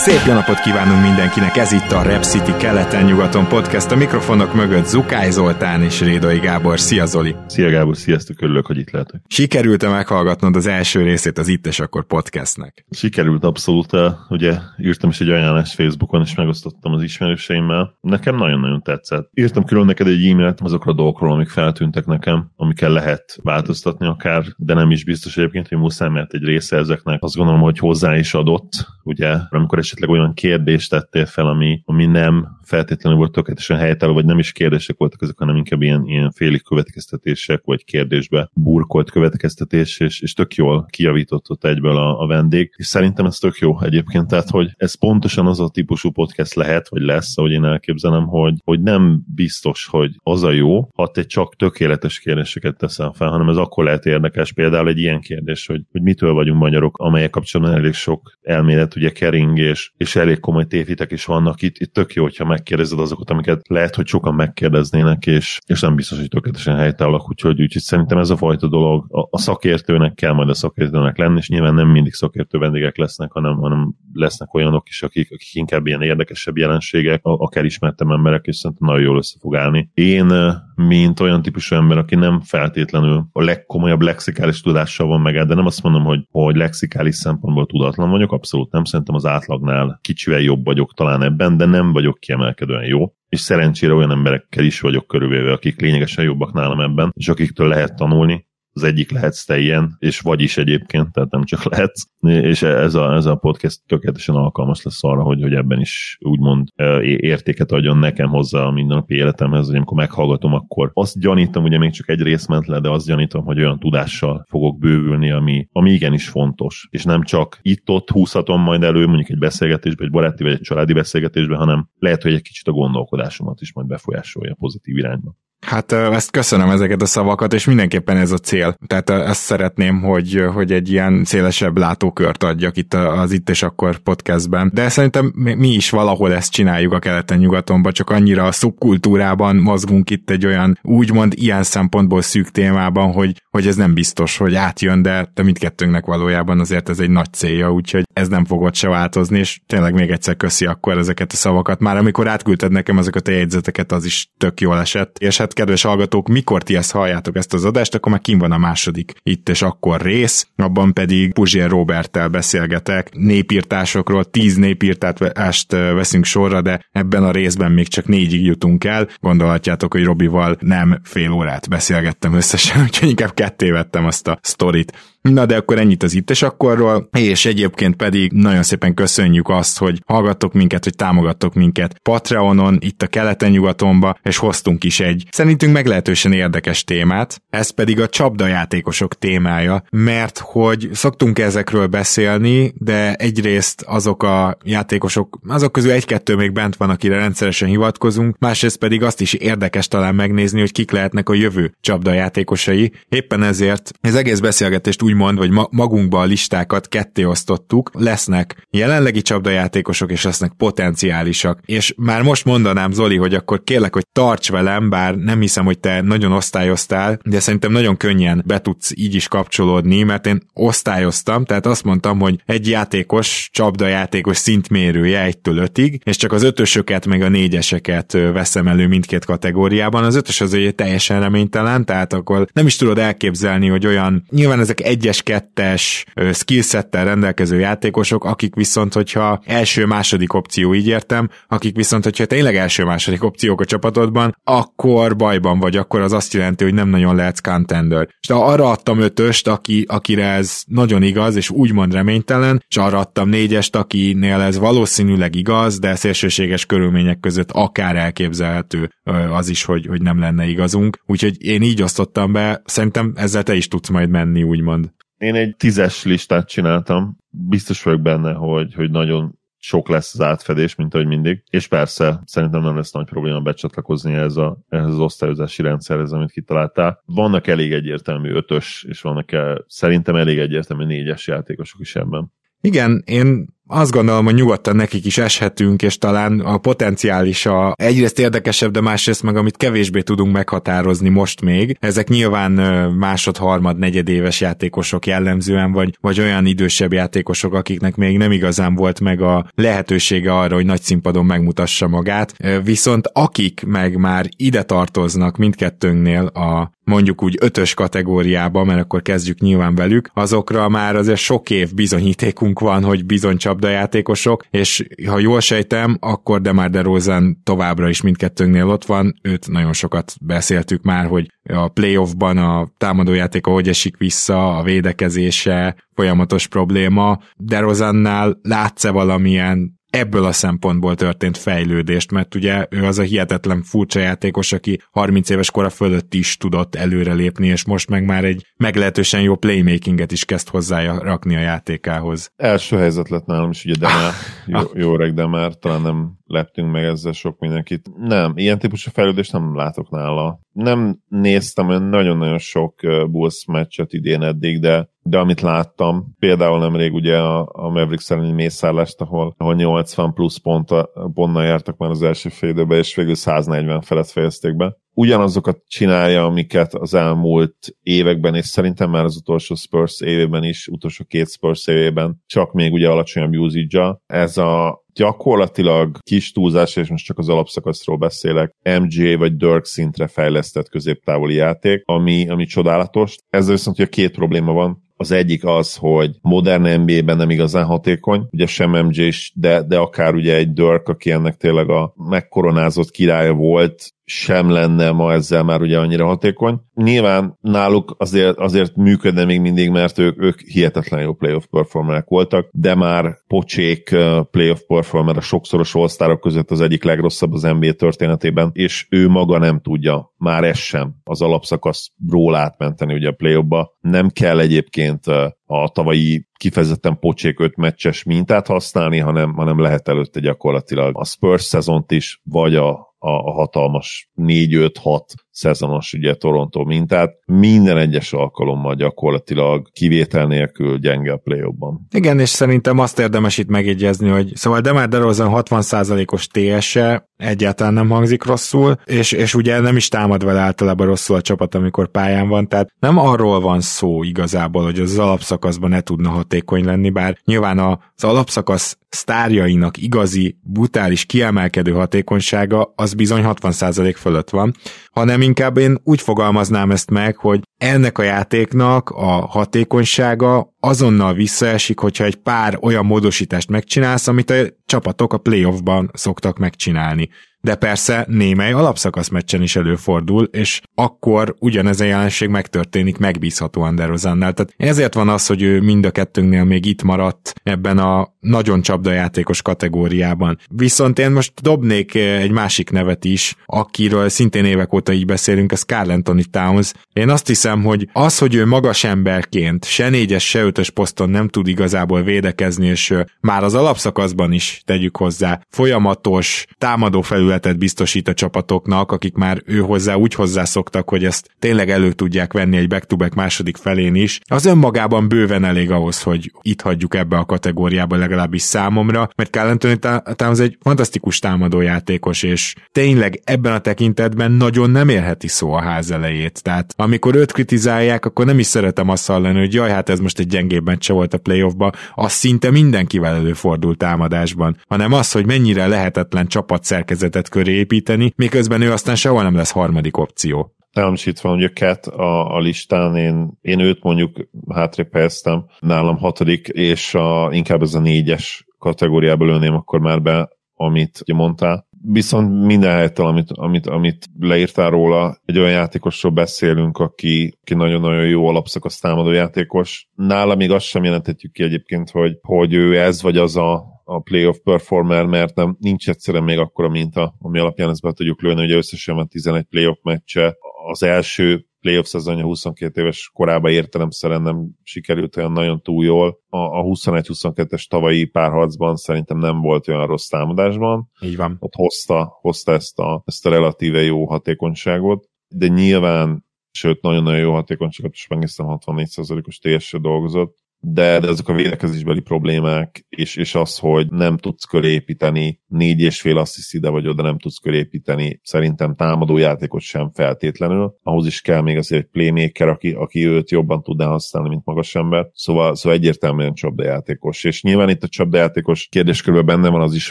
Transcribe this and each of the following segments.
Szép jó napot kívánunk mindenkinek, ez itt a Rep City keleten-nyugaton podcast, a mikrofonok mögött Zukály Zoltán és Rédai Gábor. Szia Zoli! Szia Gábor, sziasztok, örülök, hogy itt lehetek. Sikerült-e meghallgatnod az első részét az Itt és Akkor podcastnek? Sikerült abszolút, ugye írtam is egy ajánlást Facebookon, és megosztottam az ismerőseimmel. Nekem nagyon-nagyon tetszett. Írtam külön neked egy e-mailt azokra a dolgokról, amik feltűntek nekem, amikkel lehet változtatni akár, de nem is biztos egyébként, hogy muszáj, mert egy része ezeknek azt gondolom, hogy hozzá is adott, ugye, amikor esetleg olyan kérdést tettél fel, ami, ami nem feltétlenül volt tökéletesen helytálló, vagy nem is kérdések voltak ezek, hanem inkább ilyen, ilyen félig következtetések, vagy kérdésbe burkolt következtetés, és, és tök jól kijavított ott egyből a, a vendég. És szerintem ez tök jó egyébként, tehát hogy ez pontosan az a típusú podcast lehet, vagy lesz, ahogy én elképzelem, hogy, hogy nem biztos, hogy az a jó, ha te csak tökéletes kérdéseket teszel fel, hanem ez akkor lehet érdekes. Például egy ilyen kérdés, hogy, hogy mitől vagyunk magyarok, amelyek kapcsolatban elég sok elmélet ugye kering, és, és elég komoly tévitek is vannak itt. Itt tök jó, hogyha megkérdezed azokat, amiket lehet, hogy sokan megkérdeznének, és, és nem biztos, hogy tökéletesen helytállak, úgyhogy, úgyhogy szerintem ez a fajta dolog a, a szakértőnek kell majd a szakértőnek lenni, és nyilván nem mindig szakértő vendégek lesznek, hanem, hanem lesznek olyanok is, akik, akik inkább ilyen érdekesebb jelenségek, akár ismertem emberek, és szerintem nagyon jól össze fog állni. Én, mint olyan típusú ember, aki nem feltétlenül a legkomolyabb lexikális tudással van meg, de nem azt mondom, hogy, hogy lexikális szempontból tudatlan vagyok, abszolút nem, szerintem az átlagnál kicsivel jobb vagyok talán ebben, de nem vagyok kiemelkedően jó és szerencsére olyan emberekkel is vagyok körülvéve, akik lényegesen jobbak nálam ebben, és akiktől lehet tanulni, az egyik lehetsz te ilyen, és vagyis egyébként, tehát nem csak lehetsz, és ez a, ez a podcast tökéletesen alkalmas lesz arra, hogy, hogy ebben is úgymond értéket adjon nekem hozzá a mindennapi életemhez, hogy amikor meghallgatom, akkor azt gyanítom, ugye még csak egy rész ment le, de azt gyanítom, hogy olyan tudással fogok bővülni, ami, ami igenis fontos, és nem csak itt-ott húzhatom majd elő, mondjuk egy beszélgetésbe, egy baráti vagy egy családi beszélgetésbe, hanem lehet, hogy egy kicsit a gondolkodásomat is majd befolyásolja pozitív irányba. Hát ezt köszönöm ezeket a szavakat, és mindenképpen ez a cél. Tehát ezt szeretném, hogy, hogy egy ilyen szélesebb látókört adjak itt az Itt és Akkor podcastben. De szerintem mi is valahol ezt csináljuk a keleten-nyugatonban, csak annyira a szubkultúrában mozgunk itt egy olyan úgymond ilyen szempontból szűk témában, hogy, hogy ez nem biztos, hogy átjön, de, de mindkettőnknek valójában azért ez egy nagy célja, úgyhogy ez nem fogott se változni, és tényleg még egyszer köszi akkor ezeket a szavakat. Már amikor átküldted nekem ezeket a jegyzeteket, az is tök jól esett. És hát kedves hallgatók, mikor ti ezt halljátok ezt az adást, akkor már kim van a második itt és akkor rész, abban pedig Puzsér Roberttel beszélgetek népírtásokról, tíz népírtást veszünk sorra, de ebben a részben még csak négyig jutunk el. Gondolhatjátok, hogy Robival nem fél órát beszélgettem összesen, úgyhogy inkább ketté vettem azt a sztorit. Na de akkor ennyit az itt és akkorról, és egyébként pedig nagyon szépen köszönjük azt, hogy hallgattok minket, hogy támogattok minket Patreonon, itt a keleten-nyugatonba, és hoztunk is egy szerintünk meglehetősen érdekes témát, ez pedig a csapdajátékosok témája, mert hogy szoktunk ezekről beszélni, de egyrészt azok a játékosok, azok közül egy-kettő még bent van, akire rendszeresen hivatkozunk, másrészt pedig azt is érdekes talán megnézni, hogy kik lehetnek a jövő csapdajátékosai. Éppen ezért az egész beszélgetést úgy úgymond, vagy ma- magunkba a listákat ketté osztottuk, lesznek jelenlegi csapdajátékosok, és lesznek potenciálisak. És már most mondanám, Zoli, hogy akkor kérlek, hogy tarts velem, bár nem hiszem, hogy te nagyon osztályoztál, de szerintem nagyon könnyen be tudsz így is kapcsolódni, mert én osztályoztam, tehát azt mondtam, hogy egy játékos, csapdajátékos szintmérője egytől ötig, és csak az ötösöket meg a négyeseket veszem elő mindkét kategóriában. Az ötös az egy teljesen reménytelen, tehát akkor nem is tudod elképzelni, hogy olyan, nyilván ezek egy egyes, kettes skillsettel rendelkező játékosok, akik viszont, hogyha első-második opció, így értem, akik viszont, hogyha tényleg első-második opciók a csapatodban, akkor bajban vagy, akkor az azt jelenti, hogy nem nagyon lehetsz contender. És arra adtam ötöst, aki, akire ez nagyon igaz, és úgymond reménytelen, és arra adtam négyest, akinél ez valószínűleg igaz, de szélsőséges körülmények között akár elképzelhető az is, hogy, hogy nem lenne igazunk. Úgyhogy én így osztottam be, szerintem ezzel te is tudsz majd menni, úgymond. Én egy tízes listát csináltam, biztos vagyok benne, hogy, hogy nagyon sok lesz az átfedés, mint ahogy mindig. És persze, szerintem nem lesz nagy probléma becsatlakozni ehhez, a, ehhez az osztályozási rendszerhez, amit kitaláltál. Vannak elég egyértelmű ötös, és vannak el, szerintem elég egyértelmű négyes játékosok is ebben. Igen, én azt gondolom, hogy nyugodtan nekik is eshetünk, és talán a potenciális a egyrészt érdekesebb, de másrészt meg amit kevésbé tudunk meghatározni most még. Ezek nyilván másod, harmad, negyedéves játékosok jellemzően, vagy, vagy olyan idősebb játékosok, akiknek még nem igazán volt meg a lehetősége arra, hogy nagy színpadon megmutassa magát. Viszont akik meg már ide tartoznak mindkettőnknél a mondjuk úgy ötös kategóriába, mert akkor kezdjük nyilván velük, azokra már azért sok év bizonyítékunk van, hogy bizony csapdajátékosok, és ha jól sejtem, akkor de már DeRozan továbbra is mindkettőnknél ott van, őt nagyon sokat beszéltük már, hogy a playoffban a támadójátéka hogy esik vissza, a védekezése folyamatos probléma. DeRozannál látsz-e valamilyen ebből a szempontból történt fejlődést, mert ugye ő az a hihetetlen furcsa játékos, aki 30 éves kora fölött is tudott előrelépni, és most meg már egy meglehetősen jó playmakinget is kezd hozzá rakni a játékához. Első helyzet lett nálam is, ugye Demár, jó, jó reg Demár, talán nem leptünk meg ezzel sok mindenkit. Nem, ilyen típusú fejlődést nem látok nála. Nem néztem nagyon-nagyon sok Bulls meccset idén eddig, de de amit láttam, például nemrég ugye a, a Mavericks elleni mészállást, ahol, ahol 80 plusz pont, pontnal jártak már az első félidőben, és végül 140 felett fejezték be. Ugyanazokat csinálja, amiket az elmúlt években, és szerintem már az utolsó Spurs évében is, utolsó két Spurs évében, csak még ugye alacsonyabb usage Ez a gyakorlatilag kis túlzás, és most csak az alapszakaszról beszélek, MJ vagy Dirk szintre fejlesztett középtávoli játék, ami, ami csodálatos. Ezzel viszont ugye két probléma van. Az egyik az, hogy modern NBA-ben nem igazán hatékony, ugye sem MJ is, de, de akár ugye egy Dirk, aki ennek tényleg a megkoronázott királya volt, sem lenne ma ezzel már ugye annyira hatékony. Nyilván náluk azért, azért működne még mindig, mert ők, ők hihetetlen jó playoff performerek voltak, de már pocsék playoff performer a sokszoros all között az egyik legrosszabb az NBA történetében, és ő maga nem tudja, már ez sem az alapszakaszról átmenteni ugye a playoffba. Nem kell egyébként a tavalyi kifejezetten pocsék öt meccses mintát használni, hanem, hanem lehet előtte gyakorlatilag a Spurs szezont is, vagy a a, a hatalmas 4-5-6 szezonos ugye Toronto mintát. Minden egyes alkalommal gyakorlatilag kivétel nélkül gyenge a play ban Igen, és szerintem azt érdemes itt megjegyezni, hogy szóval Demar DeRozan 60%-os TS-e egyáltalán nem hangzik rosszul, és, és ugye nem is támad vele általában rosszul a csapat, amikor pályán van, tehát nem arról van szó igazából, hogy az alapszakaszban ne tudna hatékony lenni, bár nyilván az alapszakasz sztárjainak igazi, brutális, kiemelkedő hatékonysága az bizony 60% fölött van, hanem inkább én úgy fogalmaznám ezt meg, hogy ennek a játéknak a hatékonysága azonnal visszaesik, hogyha egy pár olyan módosítást megcsinálsz, amit a csapatok a playoffban szoktak megcsinálni de persze némely alapszakasz meccsen is előfordul, és akkor ugyanez a jelenség megtörténik megbízhatóan DeRozannál. Tehát ezért van az, hogy ő mind a kettőnknél még itt maradt ebben a nagyon csapdajátékos kategóriában. Viszont én most dobnék egy másik nevet is, akiről szintén évek óta így beszélünk, ez Carl Anthony Towns. Én azt hiszem, hogy az, hogy ő magas emberként se négyes, se ötös poszton nem tud igazából védekezni, és már az alapszakaszban is tegyük hozzá folyamatos támadó felül felületet biztosít a csapatoknak, akik már ő hozzá úgy hozzászoktak, hogy ezt tényleg elő tudják venni egy back-to-back második felén is. Az önmagában bőven elég ahhoz, hogy itt hagyjuk ebbe a kategóriába legalábbis számomra, mert Carl Anthony Towns egy fantasztikus támadójátékos, és tényleg ebben a tekintetben nagyon nem érheti szó a ház elejét. Tehát amikor őt kritizálják, akkor nem is szeretem azt hallani, hogy jaj, hát ez most egy gyengébb meccse volt a playoffba, az szinte mindenkivel előfordult támadásban, hanem az, hogy mennyire lehetetlen csapatszerkezetet köré építeni, miközben ő aztán sehol nem lesz harmadik opció. Nálam is itt van, hogy a Cat a, a listán, én, én őt mondjuk hátrébb helyeztem, nálam hatodik, és a, inkább ez a négyes kategóriából lőném akkor már be, amit mondtál. Viszont minden helyettel, amit, amit, amit leírtál róla, egy olyan játékosról beszélünk, aki, aki nagyon-nagyon jó alapszakasz támadó játékos. Nála még azt sem jelentetjük ki egyébként, hogy, hogy ő ez vagy az a a playoff performer, mert nem, nincs egyszerűen még akkora minta, ami alapján ezt be tudjuk lőni, hogy összesen van 11 playoff meccse, az első playoff szezonja 22 éves korába értelemszerűen nem sikerült olyan nagyon túl jól. A, a 21-22-es tavalyi párharcban szerintem nem volt olyan rossz támadásban. Így van. Ott hozta, hozta ezt, a, ezt a relatíve jó hatékonyságot, de nyilván sőt, nagyon-nagyon jó hatékonyságot, és megnéztem 64%-os ts dolgozott, de, de ezek a védekezésbeli problémák, és, és az, hogy nem tudsz körépíteni négy és fél assziszt ide vagy oda nem tudsz körépíteni, szerintem támadó játékot sem feltétlenül. Ahhoz is kell még azért egy playmaker, aki, aki őt jobban tudná használni, mint magas ember. Szóval, szóval egyértelműen csapdajátékos. És nyilván itt a csapdajátékos kérdéskörben benne van az is,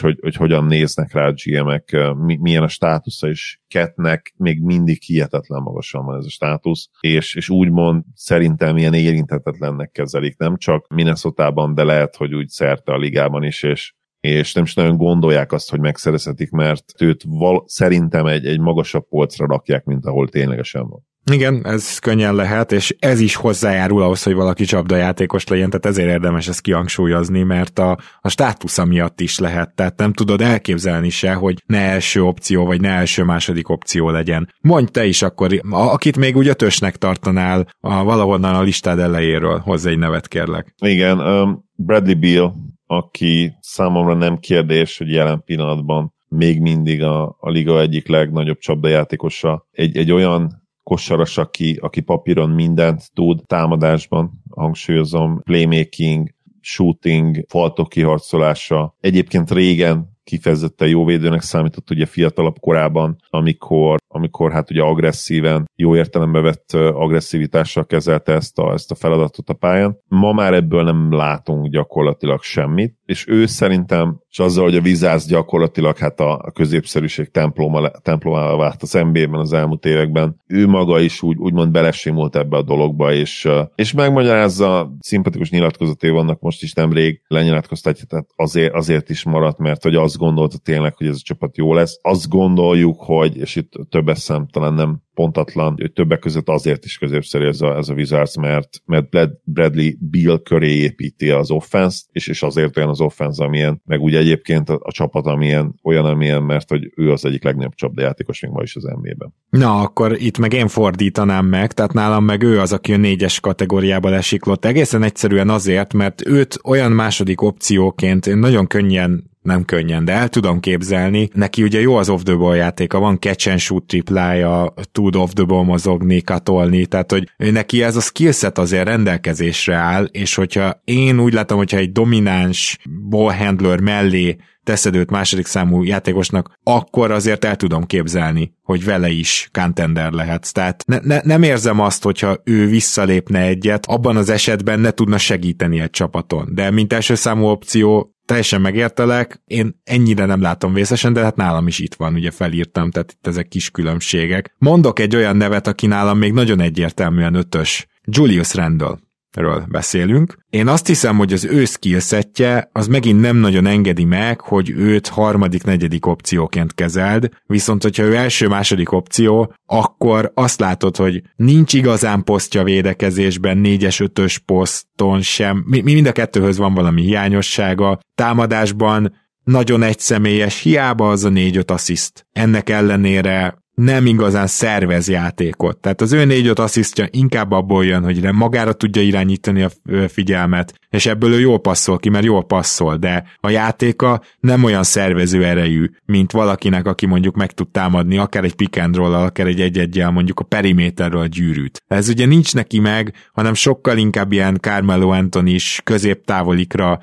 hogy, hogy hogyan néznek rá a GM-ek, milyen a státusza, és Ketnek még mindig hihetetlen magasan van ez a státusz, és, és úgymond szerintem ilyen érintetetlennek kezelik, nem csak Minnesota-ban, de lehet, hogy úgy szerte a ligában is, és, és nem is nagyon gondolják azt, hogy megszerezhetik, mert őt val- szerintem egy, egy magasabb polcra rakják, mint ahol ténylegesen van. Igen, ez könnyen lehet, és ez is hozzájárul ahhoz, hogy valaki csapdajátékos legyen, tehát ezért érdemes ezt kihangsúlyozni, mert a, a státusza miatt is lehet, tehát nem tudod elképzelni se, hogy ne első opció, vagy ne első második opció legyen. Mondj te is akkor, akit még úgy ötösnek tartanál a, valahonnan a listád elejéről, hozzá egy nevet kérlek. Igen, um, Bradley Beal, aki számomra nem kérdés, hogy jelen pillanatban még mindig a, a liga egyik legnagyobb csapdajátékosa. Egy, egy olyan kosaras, aki, aki papíron mindent tud, támadásban, hangsúlyozom, playmaking, shooting, faltok kiharcolása. Egyébként régen kifejezetten jó védőnek számított ugye fiatalabb korában, amikor, amikor hát ugye agresszíven, jó értelembe vett agresszivitással kezelte ezt a, ezt a feladatot a pályán. Ma már ebből nem látunk gyakorlatilag semmit, és ő szerintem, és azzal, hogy a Vizász gyakorlatilag hát a, a középszerűség temploma, templomává vált az NBA-ben az elmúlt években, ő maga is úgy, úgymond belesimult ebbe a dologba, és, és megmagyarázza, szimpatikus nyilatkozaté vannak most is nemrég lenyilatkoztatja, tehát azért, azért is maradt, mert hogy azt gondolta tényleg, hogy ez a csapat jó lesz. Azt gondoljuk, hogy, és itt több eszem talán nem pontatlan, többek között azért is középszerű ez a, ez a Wizards, mert, mert Bradley Bill köré építi az offense és, és azért olyan az offense, amilyen, meg ugye egyébként a, a csapat amilyen, olyan, amilyen, mert hogy ő az egyik legnagyobb csapdajátékos még ma is az NBA-ben. Na, akkor itt meg én fordítanám meg, tehát nálam meg ő az, aki a négyes kategóriába lesiklott. Egészen egyszerűen azért, mert őt olyan második opcióként én nagyon könnyen nem könnyen, de el tudom képzelni. Neki ugye jó az off the ball játéka, van catch and shoot triplája, tud off the ball mozogni, katolni, tehát hogy neki ez a skillset azért rendelkezésre áll, és hogyha én úgy látom, hogyha egy domináns ball handler mellé teszed őt második számú játékosnak, akkor azért el tudom képzelni, hogy vele is contender lehetsz. Tehát ne, ne, nem érzem azt, hogyha ő visszalépne egyet, abban az esetben ne tudna segíteni egy csapaton. De mint első számú opció teljesen megértelek, én ennyire nem látom vészesen, de hát nálam is itt van, ugye felírtam, tehát itt ezek kis különbségek. Mondok egy olyan nevet, aki nálam még nagyon egyértelműen ötös. Julius Randall ről beszélünk. Én azt hiszem, hogy az ő skillsetje az megint nem nagyon engedi meg, hogy őt harmadik, negyedik opcióként kezeld, viszont hogyha ő első-második opció, akkor azt látod, hogy nincs igazán posztja védekezésben, négyes, ötös poszton sem, mi, mind a kettőhöz van valami hiányossága, támadásban nagyon egyszemélyes, hiába az a négy-öt assziszt. Ennek ellenére nem igazán szervez játékot. Tehát az ő négy-öt asszisztja inkább abból jön, hogy magára tudja irányítani a figyelmet, és ebből ő jól passzol ki, mert jól passzol, de a játéka nem olyan szervező erejű, mint valakinek, aki mondjuk meg tud támadni, akár egy pick and roll akár egy egy mondjuk a periméterről a gyűrűt. Ez ugye nincs neki meg, hanem sokkal inkább ilyen Carmelo Anthony is középtávolikra,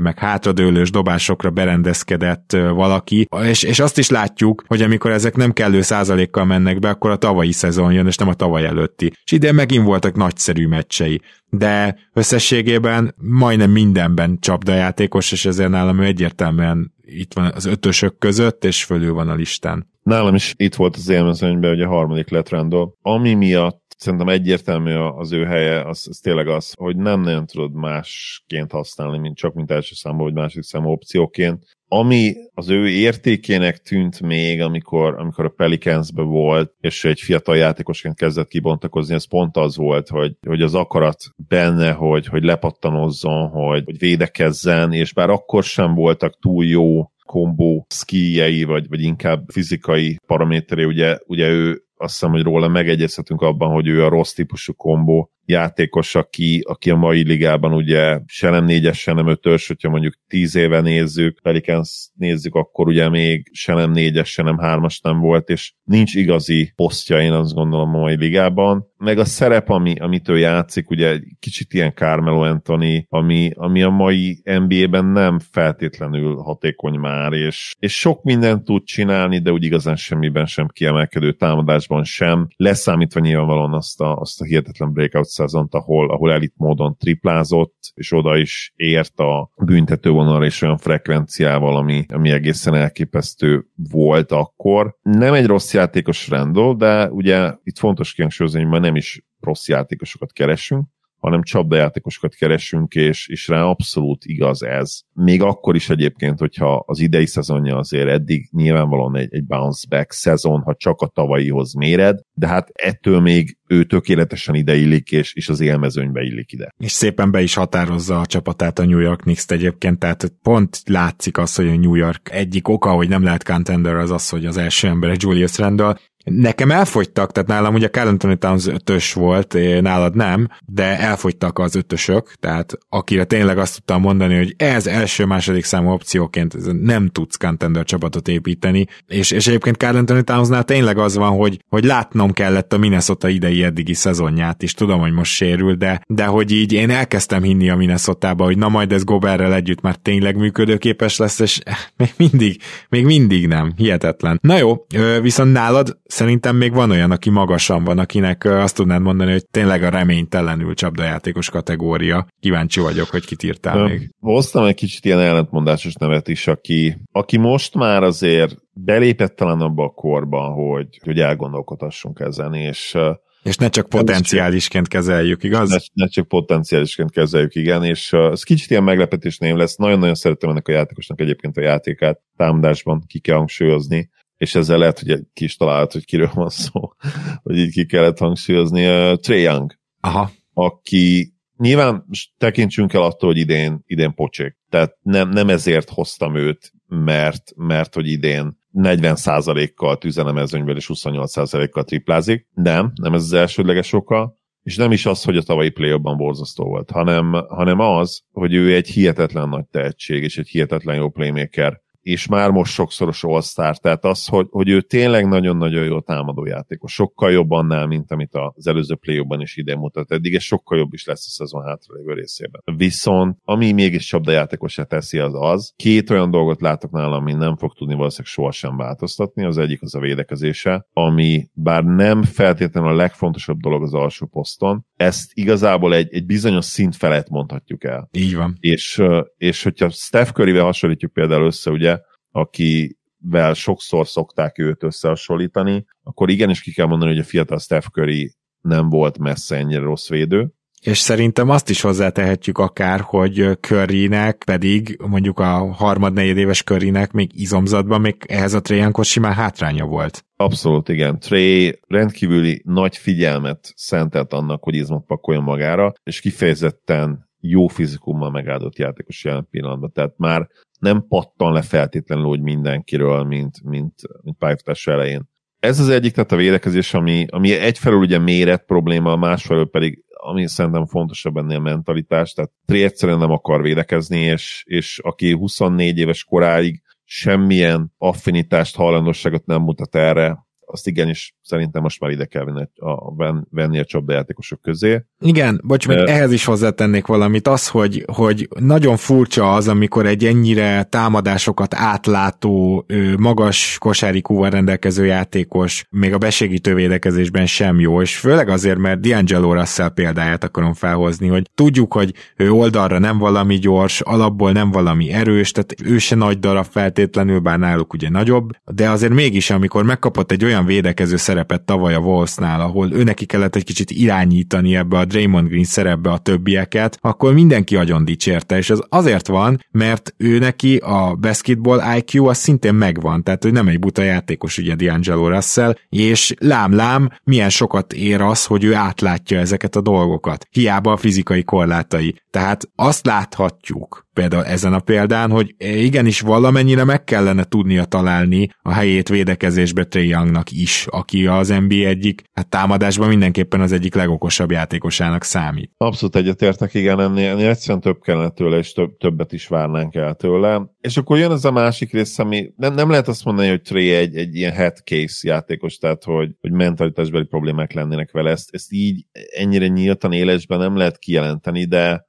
meg hátradőlős dobásokra berendezkedett valaki, és, és azt is látjuk, hogy amikor ezek nem kellő százalékkal mennek be, akkor a tavalyi szezon jön, és nem a tavaly előtti. És ide megint voltak nagyszerű meccsei de összességében majdnem mindenben csapdajátékos, és ezért nálam ő egyértelműen itt van az ötösök között, és fölül van a listán. Nálam is itt volt az élmezőnyben, hogy a harmadik lett Randall. Ami miatt szerintem egyértelmű az ő helye, az, az tényleg az, hogy nem nagyon tudod másként használni, mint csak mint első számú vagy másik számú opcióként ami az ő értékének tűnt még, amikor, amikor a Pelicansbe volt, és egy fiatal játékosként kezdett kibontakozni, ez pont az volt, hogy, hogy az akarat benne, hogy, hogy lepattanozzon, hogy, hogy védekezzen, és bár akkor sem voltak túl jó kombó skijei, vagy, vagy inkább fizikai paraméterei, ugye, ugye ő azt hiszem, hogy róla megegyezhetünk abban, hogy ő a rossz típusú kombó játékos, aki, aki a mai ligában ugye se nem négyes, se nem ötös, hogyha mondjuk tíz éve nézzük, Pelicans nézzük, akkor ugye még se nem négyes, se nem hármas nem volt, és nincs igazi posztja, én azt gondolom a mai ligában. Meg a szerep, ami, amit ő játszik, ugye kicsit ilyen Carmelo Anthony, ami, ami a mai NBA-ben nem feltétlenül hatékony már, és, és sok mindent tud csinálni, de úgy igazán semmiben sem kiemelkedő támadásban sem, leszámítva nyilvánvalóan azt a, azt a hihetetlen breakout szezont, ahol, ahol elit módon triplázott, és oda is ért a büntetővonal és olyan frekvenciával, ami, ami egészen elképesztő volt akkor. Nem egy rossz játékos Randall, de ugye itt fontos kihangsúlyozni, hogy már nem is rossz játékosokat keresünk, hanem csapdajátékosokat keresünk, és, és rá abszolút igaz ez. Még akkor is egyébként, hogyha az idei szezonja azért eddig nyilvánvalóan egy, egy bounce back szezon, ha csak a tavalyihoz méred, de hát ettől még ő tökéletesen ide illik, és, és az élmezőnybe illik ide. És szépen be is határozza a csapatát a New York Knicks egyébként, tehát pont látszik az, hogy a New York egyik oka, hogy nem lehet contender az az, hogy az első ember Julius Randle, Nekem elfogytak, tehát nálam ugye Carl Anthony Towns ötös volt, nálad nem, de elfogytak az ötösök, tehát akire tényleg azt tudtam mondani, hogy ez első-második számú opcióként nem tudsz contender csapatot építeni, és, és egyébként Carl Anthony Townsnál tényleg az van, hogy, hogy látnom kellett a Minnesota idei eddigi szezonját is, tudom, hogy most sérül, de, de hogy így én elkezdtem hinni a minnesota hogy na majd ez Goberrel együtt már tényleg működőképes lesz, és még mindig, még mindig nem, hihetetlen. Na jó, viszont nálad Szerintem még van olyan, aki magasan van, akinek azt tudnád mondani, hogy tényleg a reménytelenül csapdajátékos kategória. Kíváncsi vagyok, hogy kit írtál még. Hoztam egy kicsit ilyen ellentmondásos nevet is, aki, aki most már azért belépett talán abba a korba, hogy, hogy elgondolkodhassunk ezen, és és ne csak potenciálisként kezeljük, igaz? Ne, ne csak potenciálisként kezeljük, igen, és uh, ez kicsit ilyen meglepetés név lesz. Nagyon-nagyon szeretem ennek a játékosnak egyébként a játékát támadásban, ki kell hangsúlyozni és ezzel lehet, hogy ki is talált, hogy kiről van szó, hogy így ki kellett hangsúlyozni. Uh, Trey Young, Aha. aki nyilván tekintsünk el attól, hogy idén, idén pocsék. Tehát nem, nem ezért hoztam őt, mert, mert hogy idén 40%-kal tüzenemezőnyből és 28%-kal triplázik. Nem, nem ez az elsődleges oka. És nem is az, hogy a tavalyi play borzasztó volt, hanem, hanem az, hogy ő egy hihetetlen nagy tehetség, és egy hihetetlen jó playmaker és már most sokszoros all tehát az, hogy, hogy ő tényleg nagyon-nagyon jó támadó játékos, sokkal jobb annál, mint amit az előző play is ide mutat eddig, és sokkal jobb is lesz a szezon hátralévő részében. Viszont, ami mégis csapdajátékosá teszi, az az, két olyan dolgot látok nálam, ami nem fog tudni valószínűleg sohasem változtatni, az egyik az a védekezése, ami bár nem feltétlenül a legfontosabb dolog az alsó poszton, ezt igazából egy, egy bizonyos szint felett mondhatjuk el. Így van. És, és hogyha Steph Curryvel hasonlítjuk például össze, ugye, akivel sokszor szokták őt összehasonlítani, akkor igenis ki kell mondani, hogy a fiatal Steph Curry nem volt messze ennyire rossz védő, és szerintem azt is hozzátehetjük akár, hogy Currynek pedig mondjuk a harmad éves Currynek még izomzatban még ehhez a Trajankot simán hátránya volt. Abszolút igen. Trey rendkívüli nagy figyelmet szentelt annak, hogy izmot pakoljon magára, és kifejezetten jó fizikummal megáldott játékos jelen pillanatban. Tehát már nem pattan le feltétlenül úgy mindenkiről, mint, mint, mint pályafutás elején. Ez az egyik, tehát a védekezés, ami, ami egyfelől ugye méret probléma, másfelől pedig ami szerintem fontosabb ennél a mentalitás, tehát Tré egyszerűen nem akar védekezni, és, és aki 24 éves koráig semmilyen affinitást, hajlandosságot nem mutat erre, azt igenis szerintem most már ide kell venni a, venni a csapdajátékosok közé. Igen, bocs, uh, ehhez is hozzátennék valamit, az, hogy, hogy nagyon furcsa az, amikor egy ennyire támadásokat átlátó, magas kosárikúval rendelkező játékos még a besegítő védekezésben sem jó, és főleg azért, mert D'Angelo Russell példáját akarom felhozni, hogy tudjuk, hogy ő oldalra nem valami gyors, alapból nem valami erős, tehát ő se nagy darab feltétlenül, bár náluk ugye nagyobb, de azért mégis, amikor megkapott egy olyan védekező szerepet tavaly a Wolvesnál, ahol ő neki kellett egy kicsit irányítani ebbe a Draymond Green szerepbe a többieket, akkor mindenki agyon dicsérte, és ez azért van, mert ő neki a basketball IQ az szintén megvan, tehát hogy nem egy buta játékos ugye D'Angelo Russell, és lám-lám, milyen sokat ér az, hogy ő átlátja ezeket a dolgokat. Hiába a fizikai korlátai. Tehát azt láthatjuk például ezen a példán, hogy igenis valamennyire meg kellene tudnia találni a helyét védekezésbe Youngnak is, aki az NBA egyik, hát támadásban mindenképpen az egyik legokosabb játékosának számít. Abszolút egyetértek, igen, ennél, ennél egyszerűen több kellene tőle, és több, többet is várnánk el tőle. És akkor jön ez a másik rész, ami nem, nem lehet azt mondani, hogy Trey egy, egy ilyen head case játékos, tehát hogy, hogy mentalitásbeli problémák lennének vele. Ezt, ezt így ennyire nyíltan élesben nem lehet kijelenteni, de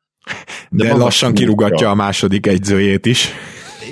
de, de lassan kirugatja a második egyzőjét is.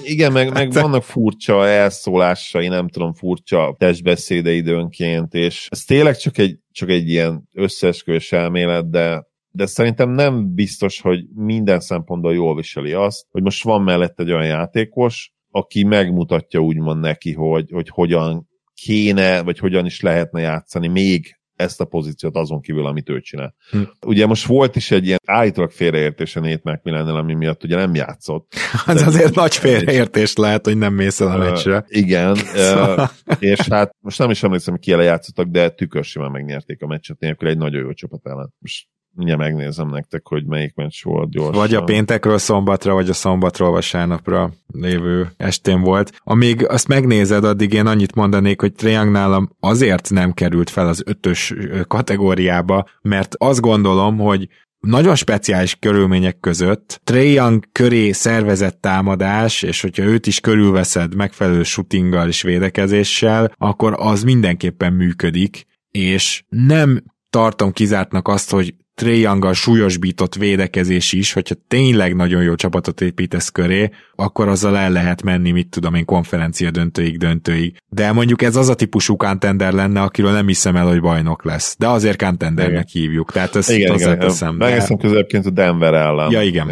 Igen, meg, meg hát- vannak furcsa elszólásai, nem tudom, furcsa testbeszéde időnként, és ez tényleg csak egy, csak egy ilyen összeesküvés elmélet, de de szerintem nem biztos, hogy minden szempontból jól viseli azt, hogy most van mellett egy olyan játékos, aki megmutatja úgymond neki, hogy, hogy hogyan kéne, vagy hogyan is lehetne játszani még ezt a pozíciót azon kívül, amit ő csinál. Hm. Ugye most volt is egy ilyen állítólag félreértés a Nate mcmillan ami miatt ugye nem játszott. Az azért nagy félreértés lehet, hogy nem mész el a meccsre. Uh, igen, szóval... uh, és hát most nem is emlékszem, hogy ki játszottak, de tükörsimán megnyerték a meccset nélkül egy nagyon jó csapat ellen. Most mindjárt megnézem nektek, hogy melyik meccs volt gyorsan. Vagy a péntekről szombatra, vagy a szombatról vasárnapra lévő estén volt. Amíg azt megnézed, addig én annyit mondanék, hogy Triang nálam azért nem került fel az ötös kategóriába, mert azt gondolom, hogy nagyon speciális körülmények között Trae Young köré szervezett támadás, és hogyha őt is körülveszed megfelelő shootinggal és védekezéssel, akkor az mindenképpen működik, és nem tartom kizártnak azt, hogy Trae Young-gal súlyosbított védekezés is, hogyha tényleg nagyon jó csapatot építesz köré, akkor azzal el lehet menni, mit tudom én, konferencia döntőig, döntőig. De mondjuk ez az a típusú contender lenne, akiről nem hiszem el, hogy bajnok lesz. De azért contendernek igen. hívjuk, tehát ezt igen, igen, teszem. Megeszem közelebbként a Denver ellen. Ja, igen.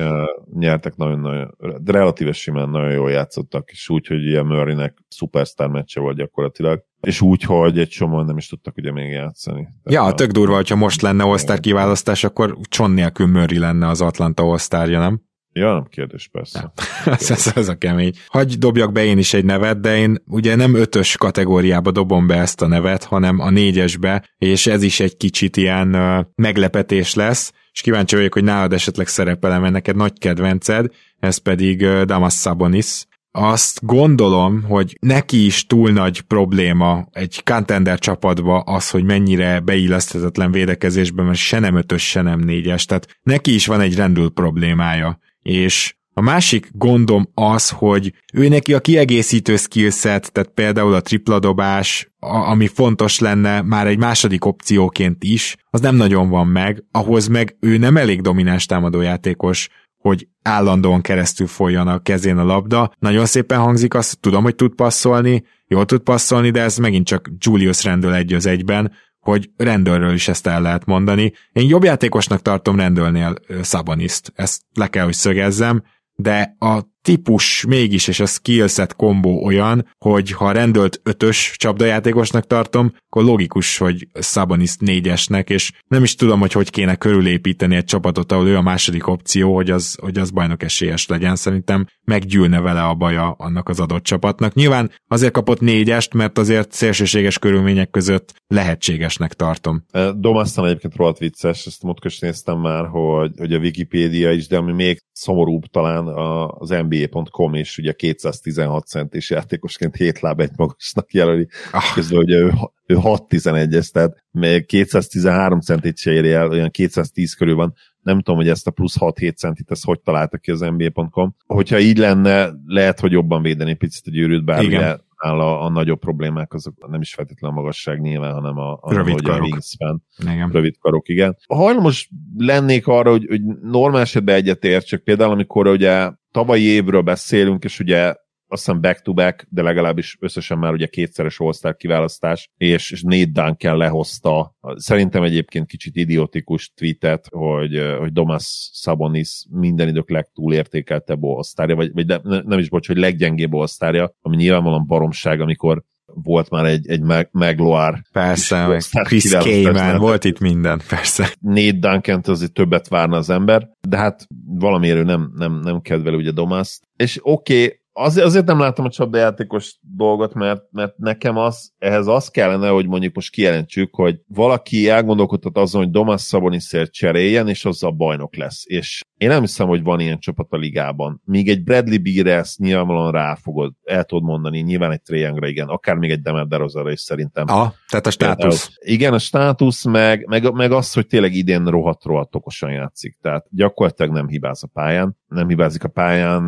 Nyertek nagyon-nagyon, relatíve simán nagyon jól játszottak, és úgy, hogy ilyen Murraynek szupersztár meccse volt gyakorlatilag és úgy, hogy egy csomó nem is tudtak ugye még játszani. Tehát ja, tök durva, hogyha most lenne all kiválasztás, akkor Cson nélkül Murray lenne az Atlanta all nem? Ja, nem kérdés, persze. ez, ez, ez a kemény. Hagy dobjak be én is egy nevet, de én ugye nem ötös kategóriába dobom be ezt a nevet, hanem a négyesbe, és ez is egy kicsit ilyen uh, meglepetés lesz, és kíváncsi vagyok, hogy nálad esetleg szerepelem, mert neked nagy kedvenced, ez pedig Damas Sabonis, azt gondolom, hogy neki is túl nagy probléma egy contender csapatba az, hogy mennyire beilleszthetetlen védekezésben, mert se nem ötös, se nem négyes, tehát neki is van egy rendül problémája. És a másik gondom az, hogy ő neki a kiegészítő skillset, tehát például a tripla dobás, a, ami fontos lenne már egy második opcióként is, az nem nagyon van meg, ahhoz meg ő nem elég domináns támadójátékos, hogy állandóan keresztül folyjon a kezén a labda. Nagyon szépen hangzik, azt tudom, hogy tud passzolni, jól tud passzolni, de ez megint csak Julius Randall egy az egyben, hogy rendőrről is ezt el lehet mondani. Én jobb játékosnak tartom rendőrnél Szabaniszt, ezt le kell, hogy szögezzem, de a típus mégis, és a skillset kombó olyan, hogy ha rendelt ötös csapdajátékosnak tartom, akkor logikus, hogy Sabonis négyesnek, és nem is tudom, hogy hogy kéne körülépíteni egy csapatot, ahol ő a második opció, hogy az, hogy az bajnok esélyes legyen. Szerintem meggyűlne vele a baja annak az adott csapatnak. Nyilván azért kapott négyest, mert azért szélsőséges körülmények között lehetségesnek tartom. Domasztan egyébként rohadt vicces, ezt most néztem már, hogy, hogy a Wikipédia is, de ami még szomorúbb talán az NBA.com is ugye 216 centis játékosként 7 láb egy magasnak jelöli, ah. közben ugye ő, ő 6-11-es, tehát még 213 centit se éri el, olyan 210 körül van, nem tudom, hogy ezt a plusz 6-7 centit, ezt hogy találtak ki az NBA.com. Hogyha így lenne, lehet, hogy jobban védeni picit a gyűrűt, bár Igen. ugye a, a nagyobb problémák azok nem is feltétlenül a magasság nyilván, hanem a, a, rövid karok. a wingspan. Igen. Rövid karok, igen. Hajlamos lennék arra, hogy, hogy normál esetben egyetértsek, például amikor ugye tavalyi évről beszélünk, és ugye azt hiszem back-to-back, de legalábbis összesen már ugye kétszeres all kiválasztás, és, és Nate Duncan lehozta, szerintem egyébként kicsit idiotikus tweetet, hogy, hogy Domas Sabonis minden idők legtúlértékeltebb all vagy, vagy de, nem is bocs, hogy leggyengébb all ami nyilvánvalóan baromság, amikor volt már egy, egy Magloire. Persze, meg Chris Cayman, volt itt minden, persze. Nate duncan azért többet várna az ember, de hát valamiért ő nem, nem, nem kedvel ugye Domaszt. És oké, okay, azért, azért nem látom a csapdajátékos dolgot, mert, mert nekem az, ehhez az kellene, hogy mondjuk most kijelentsük, hogy valaki elgondolkodhat azon, hogy Domas Szaboniszért cseréljen, és azzal bajnok lesz. És én nem hiszem, hogy van ilyen csapat a ligában. Míg egy Bradley Beal-re nyilvánvalóan ráfogod, el tudod mondani, nyilván egy Trae igen, akár még egy Demet Derozara is szerintem. Ah, tehát a státusz. Igen, a státusz, meg, meg, meg az, hogy tényleg idén rohadt-rohadt okosan játszik. Tehát gyakorlatilag nem hibáz a pályán, nem hibázik a pályán,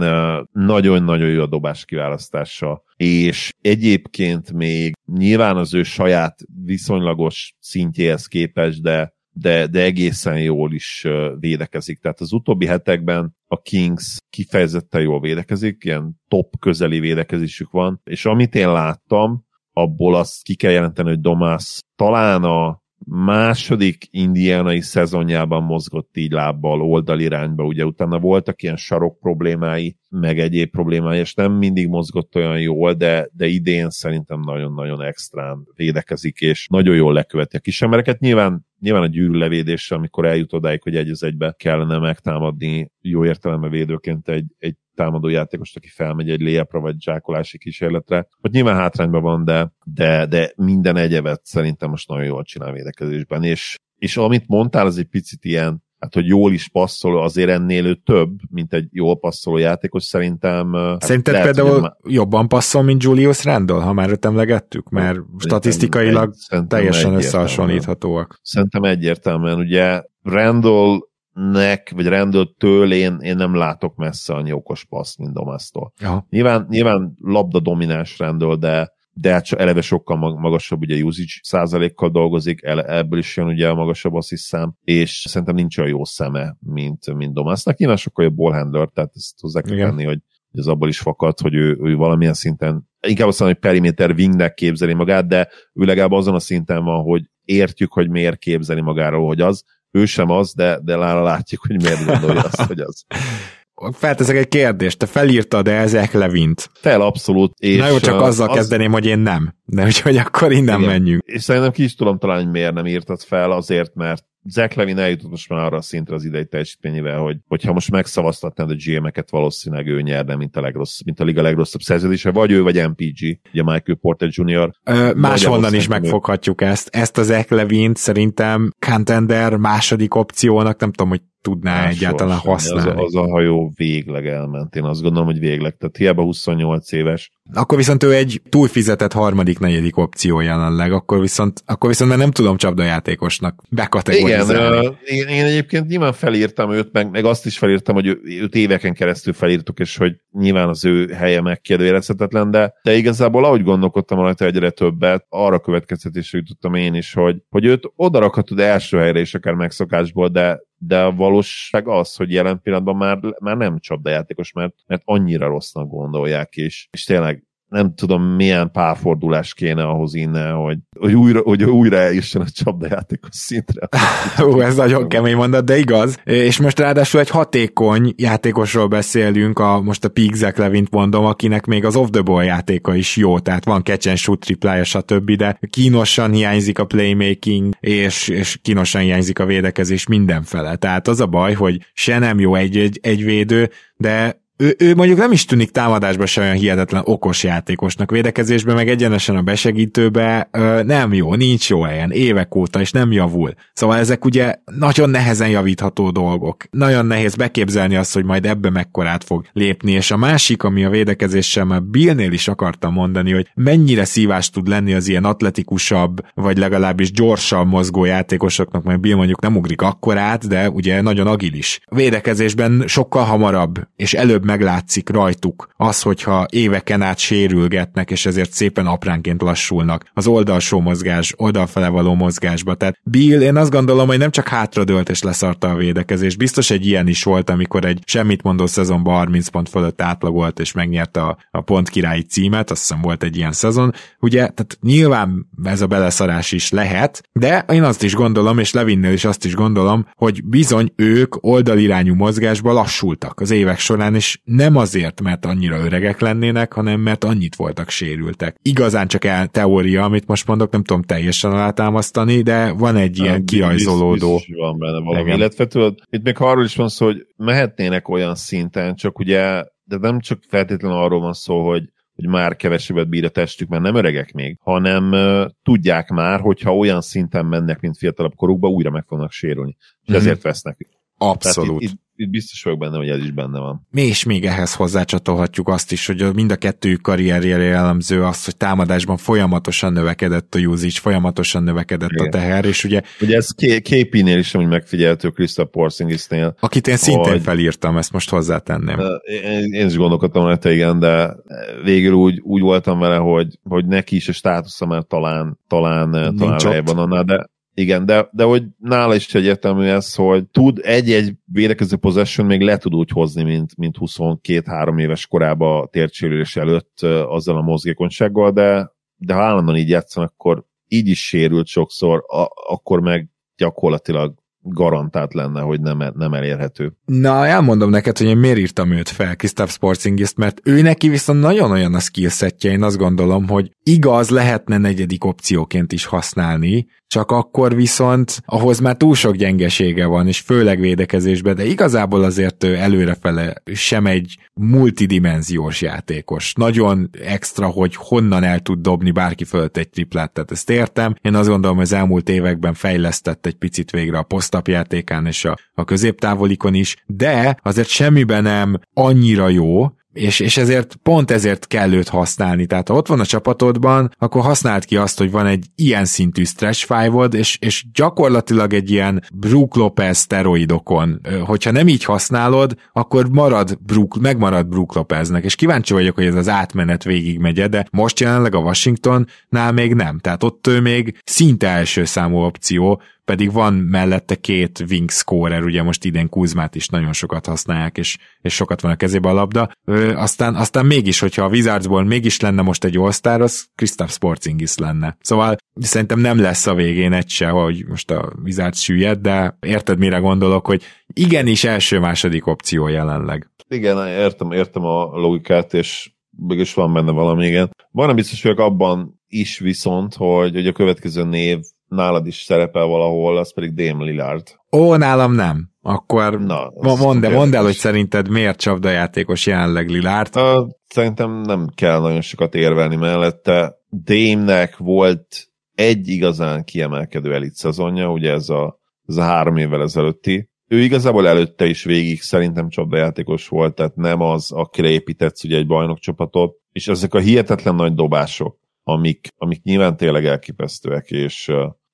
nagyon-nagyon jó a dobás kiválasztása, és egyébként még nyilván az ő saját viszonylagos szintjéhez képest, de de, de egészen jól is védekezik. Tehát az utóbbi hetekben a Kings kifejezetten jól védekezik, ilyen top közeli védekezésük van, és amit én láttam, abból azt ki kell jelenteni, hogy Domász talán a második indiánai szezonjában mozgott így lábbal oldalirányba, ugye utána voltak ilyen sarok problémái, meg egyéb problémái, és nem mindig mozgott olyan jól, de, de idén szerintem nagyon-nagyon extrán védekezik, és nagyon jól leköveti a kis embereket. Nyilván nyilván a gyűrűlevédéssel, amikor eljut odáig, hogy egy az egybe kellene megtámadni jó értelemben védőként egy, egy támadó játékost, aki felmegy egy léjapra vagy zsákolási kísérletre, hogy nyilván hátrányban van, de, de, de minden egyevet szerintem most nagyon jól csinál védekezésben, és, és amit mondtál, az egy picit ilyen hát hogy jól is passzol, azért ennél ő több, mint egy jól passzoló játékos, szerintem... Hát Szerinted lehet, például már... jobban passzol, mint Julius Randall, ha már őt emlegettük, mert szerintem statisztikailag egy, teljesen összehasonlíthatóak. Szerintem egyértelműen, ugye Randall nek, vagy Randall-től én, én nem látok messze annyi okos passz, mint Domasztól. Nyilván, nyilván labda domináns Randall, de de hát eleve sokkal magasabb ugye usage százalékkal dolgozik, ebből is jön ugye a magasabb szám, és szerintem nincs olyan jó szeme, mint, mint Domásznak. Nyilván sokkal jobb ballhandler, tehát ezt hozzá kell tenni, hogy ez abból is fakad, hogy ő, ő valamilyen szinten, inkább azt mondom, hogy perimeter wingnek képzeli magát, de ő legalább azon a szinten van, hogy értjük, hogy miért képzeli magáról, hogy az, ő sem az, de, de Lára látjuk, hogy miért gondolja azt, hogy az. Felteszek egy kérdést, te felírtad-e ezek Levint? Fel, abszolút. És Na jó, csak azzal az... kezdeném, hogy én nem. De úgyhogy akkor innen Igen. menjünk. És szerintem ki is tudom találni, hogy miért nem írtad fel, azért, mert Zach Levin eljutott most már arra a szintre az idei teljesítményével, hogy hogyha most megszavaztatnád a GM-eket, valószínűleg ő nyerne, mint a, legrossz, mint a liga legrosszabb szerződése, vagy ő, vagy MPG, ugye Michael Porter Jr. Ö, máshonnan is megfoghatjuk ezt. Ezt az Zach levin szerintem contender második opciónak, nem tudom, hogy tudná Más egyáltalán használni. Az az a hajó végleg elment, én azt gondolom, hogy végleg. Tehát hiába 28 éves, akkor viszont ő egy túlfizetett harmadik, negyedik opció jelenleg, akkor viszont, akkor viszont már nem tudom csapdajátékosnak bekategorizálni. Igen, én, én egyébként nyilván felírtam őt, meg, meg azt is felírtam, hogy őt éveken keresztül felírtuk, és hogy nyilván az ő helye megkérdőjelezhetetlen, de, de igazából ahogy gondolkodtam rajta egyre többet, arra következtetésre jutottam én is, hogy, hogy őt odarakhatod első helyre is akár megszokásból, de, de a valóság az, hogy jelen pillanatban már, már nem csapdajátékos, mert, mert annyira rossznak gondolják, és, és tényleg nem tudom, milyen párfordulás kéne ahhoz innen, hogy, hogy újra, hogy újra eljusson a csapdajátékos szintre. Ó, ez nagyon kemény mondat, de igaz. És most ráadásul egy hatékony játékosról beszélünk, a, most a Pigzek Levint mondom, akinek még az off the ball játéka is jó, tehát van catch and shoot triplája, stb., de kínosan hiányzik a playmaking, és, és kínosan hiányzik a védekezés mindenfele. Tehát az a baj, hogy se nem jó egy, egy, egy védő, de ő, ő mondjuk nem is tűnik támadásban se olyan hihetetlen okos játékosnak, védekezésben meg egyenesen a besegítőbe ö, nem jó, nincs jó helyen, évek óta, és nem javul. Szóval ezek ugye nagyon nehezen javítható dolgok. Nagyon nehéz beképzelni azt, hogy majd ebbe mekkorát fog lépni, és a másik, ami a védekezéssel már Billnél is akartam mondani, hogy mennyire szívás tud lenni az ilyen atletikusabb, vagy legalábbis gyorsabb mozgó játékosoknak, mert Bill mondjuk nem ugrik akkorát, de ugye nagyon agilis. Védekezésben sokkal hamarabb, és előbb meglátszik rajtuk az, hogyha éveken át sérülgetnek, és ezért szépen apránként lassulnak az oldalsó mozgás, oldalfele való mozgásba. Tehát Bill, én azt gondolom, hogy nem csak hátradőlt és leszarta a védekezés. Biztos egy ilyen is volt, amikor egy semmit mondó szezonban 30 pont fölött átlagolt, és megnyerte a, a pont királyi címet, azt hiszem volt egy ilyen szezon. Ugye, tehát nyilván ez a beleszarás is lehet, de én azt is gondolom, és Levinnél is azt is gondolom, hogy bizony ők oldalirányú mozgásba lassultak az évek során, és nem azért, mert annyira öregek lennének, hanem mert annyit voltak sérültek. Igazán csak el teória, amit most mondok, nem tudom teljesen alátámasztani, de van egy ilyen kirajzolódó. Biztos, van benne valami. Illetve tudod, itt még arról is van szó, hogy mehetnének olyan szinten, csak ugye de nem csak feltétlenül arról van szó, hogy hogy már kevesebbet bír a testük, mert nem öregek még, hanem uh, tudják már, hogyha olyan szinten mennek, mint fiatalabb korukban, újra meg fognak sérülni. És mm-hmm. ezért vesznek. Abszolút. itt, itt, itt biztos vagyok benne, hogy ez is benne van. Mi és még ehhez hozzácsatolhatjuk azt is, hogy mind a kettőjük karrierjére jellemző az, hogy támadásban folyamatosan növekedett a usage, folyamatosan növekedett Igen. a teher, és ugye... Ugye ez képinél is, hogy megfigyeltő Krista Porzingisnél. Akit én szintén hogy, felírtam, ezt most hozzátenném. Én, én is gondolkodtam rajta, igen, de végül úgy, úgy voltam vele, hogy, hogy neki is a státusza már talán, talán, Nincs talán van annál, de igen, de, de hogy nála is egyértelmű ez, hogy tud egy-egy védekező possession még le tud úgy hozni, mint, mint 22-3 éves korába tércsérülés előtt azzal a mozgékonysággal, de, de ha állandóan így játszanak, akkor így is sérült sokszor, a, akkor meg gyakorlatilag garantált lenne, hogy nem, nem elérhető. Na, elmondom neked, hogy én miért írtam őt fel, Krisztáf Sportsingist, mert ő neki viszont nagyon olyan a skillsetje, én azt gondolom, hogy igaz, lehetne negyedik opcióként is használni, csak akkor viszont ahhoz már túl sok gyengesége van, és főleg védekezésben, de igazából azért előrefele sem egy multidimenziós játékos. Nagyon extra, hogy honnan el tud dobni bárki fölött egy triplát, tehát ezt értem. Én azt gondolom, hogy az elmúlt években fejlesztett egy picit végre a posztapjátékán és a, a középtávolikon is, de azért semmiben nem annyira jó, és, és ezért pont ezért kell őt használni. Tehát ha ott van a csapatodban, akkor használd ki azt, hogy van egy ilyen szintű stretch five és, és gyakorlatilag egy ilyen Brook Lopez steroidokon. Hogyha nem így használod, akkor marad Brook, megmarad Brook Lopeznek, és kíváncsi vagyok, hogy ez az átmenet végigmegy, de most jelenleg a Washingtonnál még nem. Tehát ott ő még szinte első számú opció, pedig van mellette két wing scorer, ugye most idén Kuzmát is nagyon sokat használják, és, és sokat van a kezébe a labda. Ö, aztán, aztán mégis, hogyha a Wizardsból mégis lenne most egy all az Kristaps Sporzingis lenne. Szóval szerintem nem lesz a végén egy se, hogy most a Wizards süllyed, de érted, mire gondolok, hogy igenis első-második opció jelenleg. Igen, értem, értem a logikát, és mégis van benne valami, igen. Van biztos vagyok abban is viszont, hogy, hogy a következő név nálad is szerepel valahol, az pedig Dame Lillard. Ó, nálam nem. Akkor Na, mondd, el, mondd el, hogy szerinted miért csapdajátékos jelenleg Lillard? Uh, szerintem nem kell nagyon sokat érvelni mellette. Dame-nek volt egy igazán kiemelkedő elit szezonja, ugye ez a, ez a három évvel ezelőtti. Ő igazából előtte is végig szerintem csapdajátékos volt, tehát nem az, akire építetsz ugye egy bajnokcsapatot, és ezek a hihetetlen nagy dobások, amik, amik nyilván tényleg elképesztőek, és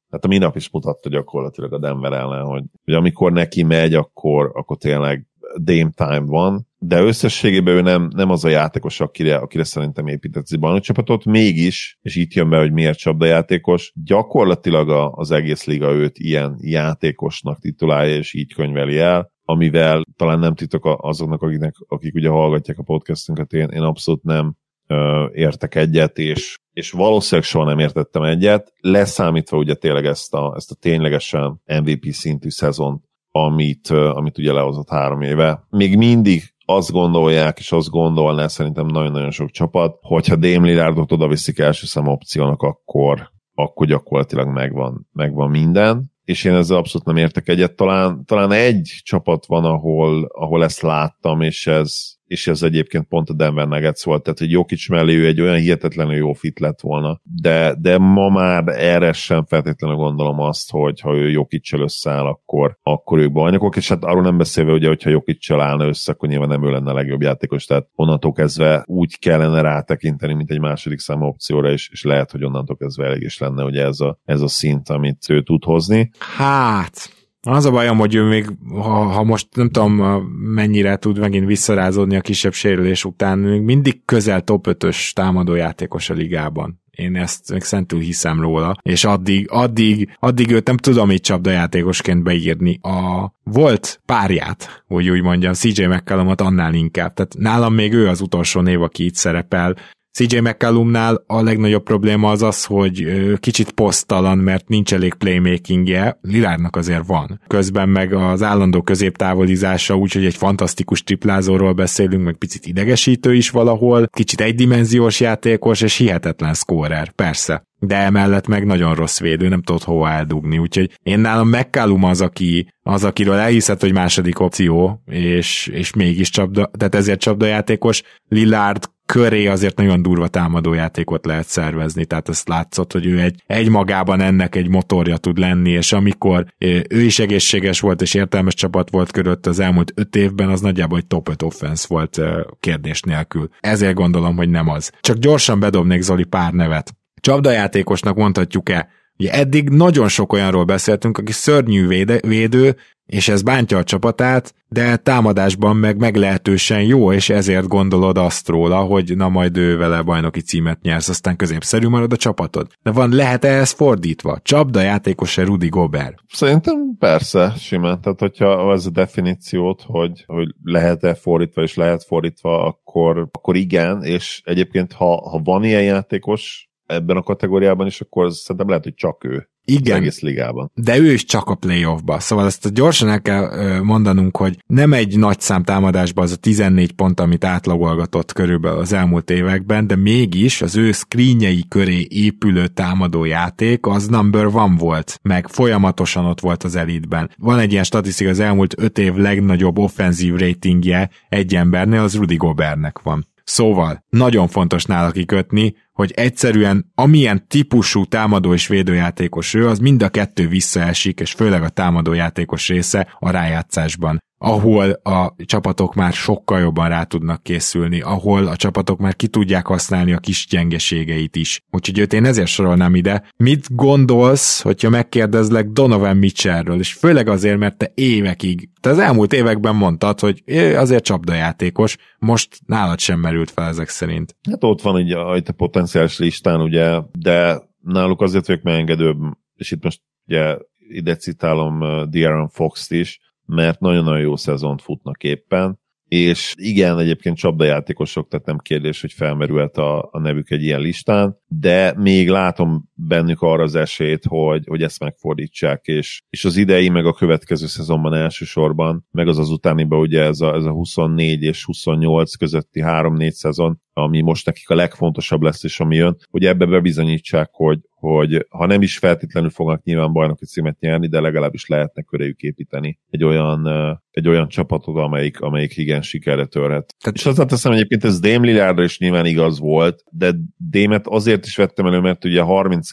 hát a minap is mutatta gyakorlatilag a Denver ellen, hogy, hogy amikor neki megy, akkor, akkor tényleg Dame time van, de összességében ő nem, nem az a játékos, akire, akire szerintem épített egy csapatot, mégis, és itt jön be, hogy miért csapdajátékos, gyakorlatilag az egész liga őt ilyen játékosnak titulálja, és így könyveli el, amivel talán nem titok azoknak, akiknek, akik ugye hallgatják a podcastünket, én, én abszolút nem ö, értek egyet, és és valószínűleg soha nem értettem egyet, leszámítva ugye tényleg ezt a, ezt a ténylegesen MVP szintű szezont, amit, amit ugye lehozott három éve. Még mindig azt gondolják, és azt gondolná szerintem nagyon-nagyon sok csapat, hogyha Dame Lillardot oda viszik első szem opciónak, akkor, akkor gyakorlatilag megvan, megvan minden és én ezzel abszolút nem értek egyet. Talán, talán egy csapat van, ahol, ahol ezt láttam, és ez, és ez egyébként pont a Denver Nuggets volt, tehát hogy Jokic mellé ő egy olyan hihetetlenül jó fit lett volna, de, de ma már erre sem feltétlenül gondolom azt, hogy ha ő jokic összeáll, akkor, akkor ők bajnokok, és hát arról nem beszélve, ugye, hogyha jokic állna össze, akkor nyilván nem ő lenne a legjobb játékos, tehát onnantól kezdve úgy kellene rátekinteni, mint egy második számú opcióra, és, és lehet, hogy onnantól kezdve elég is lenne, hogy ez a, ez a szint, amit ő tud hozni. Hát, az a bajom, hogy ő még, ha, ha most nem tudom mennyire tud megint visszarázódni a kisebb sérülés után, még mindig közel top 5-ös támadójátékos a ligában. Én ezt még szentül hiszem róla, és addig, addig, addig őt nem tudom így csapdajátékosként beírni. A volt párját, hogy úgy mondjam, CJ McCallumot annál inkább. Tehát nálam még ő az utolsó név, aki itt szerepel, CJ McCallumnál a legnagyobb probléma az az, hogy kicsit posztalan, mert nincs elég playmakingje, Lilárnak azért van. Közben meg az állandó középtávolizása, úgyhogy egy fantasztikus triplázóról beszélünk, meg picit idegesítő is valahol, kicsit egydimenziós játékos, és hihetetlen scorer, persze. De emellett meg nagyon rossz védő, nem tudod hova eldugni, úgyhogy én nálam McCallum az, aki, az, akiről elhiszed, hogy második opció, és, és mégis csapda, tehát ezért csapdajátékos, Lillard köré azért nagyon durva támadójátékot lehet szervezni, tehát ezt látszott, hogy ő egy, egy magában ennek egy motorja tud lenni, és amikor ő is egészséges volt, és értelmes csapat volt körött az elmúlt öt évben, az nagyjából egy top 5 offense volt kérdés nélkül. Ezért gondolom, hogy nem az. Csak gyorsan bedobnék Zoli pár nevet. Csapdajátékosnak mondhatjuk-e, Ugye eddig nagyon sok olyanról beszéltünk, aki szörnyű véde, védő, és ez bántja a csapatát, de támadásban meg meglehetősen jó, és ezért gondolod azt róla, hogy na majd ő vele bajnoki címet nyersz, aztán középszerű marad a csapatod. De van, lehet-e ez fordítva? Csapda játékos-e Rudi Gobert? Szerintem persze, simán. Tehát, hogyha az a definíciót, hogy, hogy lehet-e fordítva, és lehet fordítva, akkor, akkor igen, és egyébként ha, ha van ilyen játékos, ebben a kategóriában is, akkor szerintem lehet, hogy csak ő. Igen, egész ligában. de ő is csak a playoffba. Szóval ezt gyorsan el kell mondanunk, hogy nem egy nagy szám támadásban az a 14 pont, amit átlagolgatott körülbelül az elmúlt években, de mégis az ő screenjei köré épülő támadó játék az number one volt, meg folyamatosan ott volt az elitben. Van egy ilyen statisztika, az elmúlt 5 év legnagyobb offenzív ratingje egy embernél, az Rudy Gobernek van. Szóval nagyon fontos nála kikötni, hogy egyszerűen amilyen típusú támadó és védőjátékos ő, az mind a kettő visszaesik, és főleg a támadó játékos része a rájátszásban ahol a csapatok már sokkal jobban rá tudnak készülni, ahol a csapatok már ki tudják használni a kis gyengeségeit is. Úgyhogy őt én ezért sorolnám ide. Mit gondolsz, hogyha megkérdezlek Donovan Mitchellről, és főleg azért, mert te évekig, te az elmúlt években mondtad, hogy azért csapdajátékos, most nálad sem merült fel ezek szerint. Hát ott van ugye a potenciális listán, ugye, de náluk azért vagyok megengedőbb, és itt most ugye ide citálom uh, De'Aaron Fox-t is, mert nagyon-nagyon jó szezont futnak éppen, és igen, egyébként csapdajátékosok, tehát nem kérdés, hogy felmerült a, a nevük egy ilyen listán, de még látom bennük arra az esélyt, hogy, hogy ezt megfordítsák, és, és az idei, meg a következő szezonban elsősorban, meg az az utániban ugye ez a, ez a 24 és 28 közötti 3-4 szezon, ami most nekik a legfontosabb lesz, és ami jön, hogy ebbe bebizonyítsák, hogy, hogy ha nem is feltétlenül fognak nyilván bajnoki címet nyerni, de legalábbis lehetne köréjük építeni egy olyan, egy olyan csapatot, amelyik, amelyik igen sikerre törhet. Tehát... És azt teszem egyébként ez Dame Lillardra is nyilván igaz volt, de Démet azért is vettem elő, mert ugye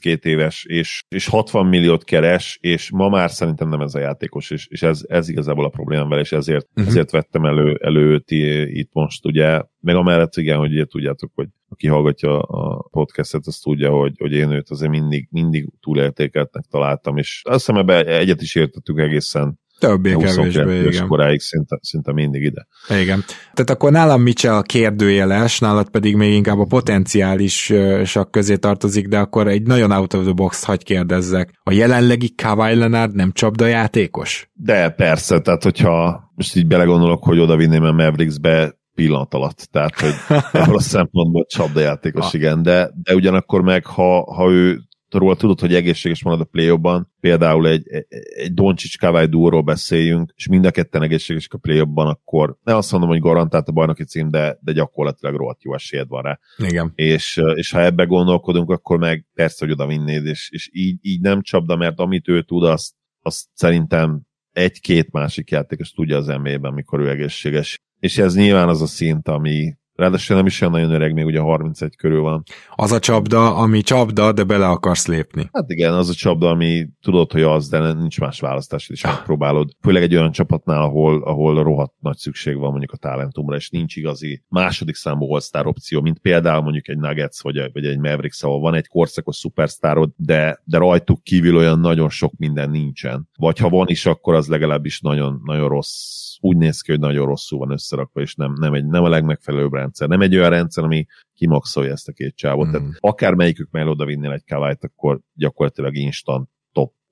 32 éves, és, és 60 milliót keres, és ma már szerintem nem ez a játékos, és, és ez, ez igazából a problémám vele, és ezért, uh-huh. ezért vettem elő, elő őt itt most, ugye, meg amellett igen, hogy ugye tudjátok, hogy aki hallgatja a podcastet, az tudja, hogy, hogy én őt azért mindig, mindig túlértékeltnek találtam, és azt hiszem ebbe egyet is értettük egészen Többé-kevésbé, igen. koráig szinte, szinte mindig ide. Igen. Tehát akkor nálam Mitchell a kérdőjeles, nálad pedig még inkább a potenciális sak közé tartozik, de akkor egy nagyon out of the box hagy kérdezzek. A jelenlegi Kawhi Leonard nem csapdajátékos? De persze, tehát hogyha most így belegondolok, hogy oda vinném a Mavericksbe, pillanat alatt. Tehát, hogy ebből a szempontból csapdajátékos, ah. igen, de, de ugyanakkor meg, ha, ha ő róla tudod, hogy egészséges marad a play például egy, egy Doncsics Kawai dúról beszéljünk, és mind a ketten egészségesek a play akkor nem azt mondom, hogy garantált a bajnoki cím, de, de gyakorlatilag rohadt jó esélyed van rá. Igen. És, és ha ebbe gondolkodunk, akkor meg persze, hogy oda vinnéd, és, és így, így nem csapda, mert amit ő tud, azt, azt szerintem egy-két másik játékos tudja az emében, mikor ő egészséges. És ez nyilván az a szint, ami, Ráadásul nem is olyan nagyon öreg, még ugye 31 körül van. Az a csapda, ami csapda, de bele akarsz lépni. Hát igen, az a csapda, ami tudod, hogy az, de nincs más választás, és megpróbálod. Főleg egy olyan csapatnál, ahol, ahol rohadt nagy szükség van mondjuk a talentumra, és nincs igazi második számú all opció, mint például mondjuk egy Nuggets vagy, vagy egy Mavericks, ahol van egy korszakos szupersztárod, de, de rajtuk kívül olyan nagyon sok minden nincsen. Vagy ha van is, akkor az legalábbis nagyon, nagyon rossz úgy néz ki, hogy nagyon rosszul van összerakva, és nem, nem, egy, nem a legmegfelelőbb rendszer. Nem egy olyan rendszer, ami kimaxolja ezt a két csávot. Mm. Tehát akár melyikük mellé oda vinnél egy kavályt, akkor gyakorlatilag instant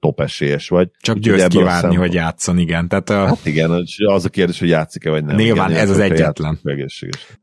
top esélyes vagy. Csak győz kivárni, hogy játszon, igen. Tehát a... Hát igen, az a kérdés, hogy játszik-e vagy nem. Nyilván igen, ez az egyetlen.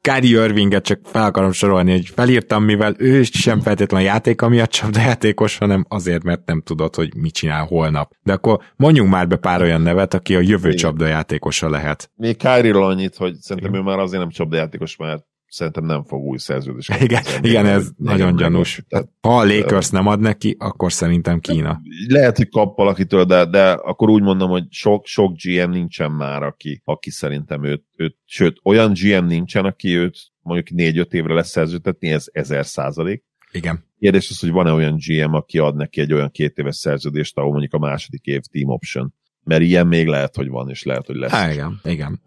Kári Irvinget csak fel akarom sorolni, hogy felírtam, mivel ő sem feltétlenül játéka miatt játékos, hanem azért, mert nem tudod, hogy mit csinál holnap. De akkor mondjunk már be pár olyan nevet, aki a jövő játékosa lehet. Még Káriról annyit, hogy szerintem igen. ő már azért nem játékos, mert szerintem nem fog új szerződést Igen, igen ez nagyon gyanús. Tehát, ha a Lakers nem ad neki, akkor szerintem Kína. Lehet, hogy kap valakitől, de, de akkor úgy mondom, hogy sok, sok GM nincsen már, aki, aki szerintem őt, őt, sőt, olyan GM nincsen, aki őt mondjuk négy-öt évre lesz szerződtetni, ez ezer százalék. Igen. Kérdés az, hogy van-e olyan GM, aki ad neki egy olyan két éves szerződést, ahol mondjuk a második év team option mert ilyen még lehet, hogy van, és lehet, hogy lesz. Há, igen, igen.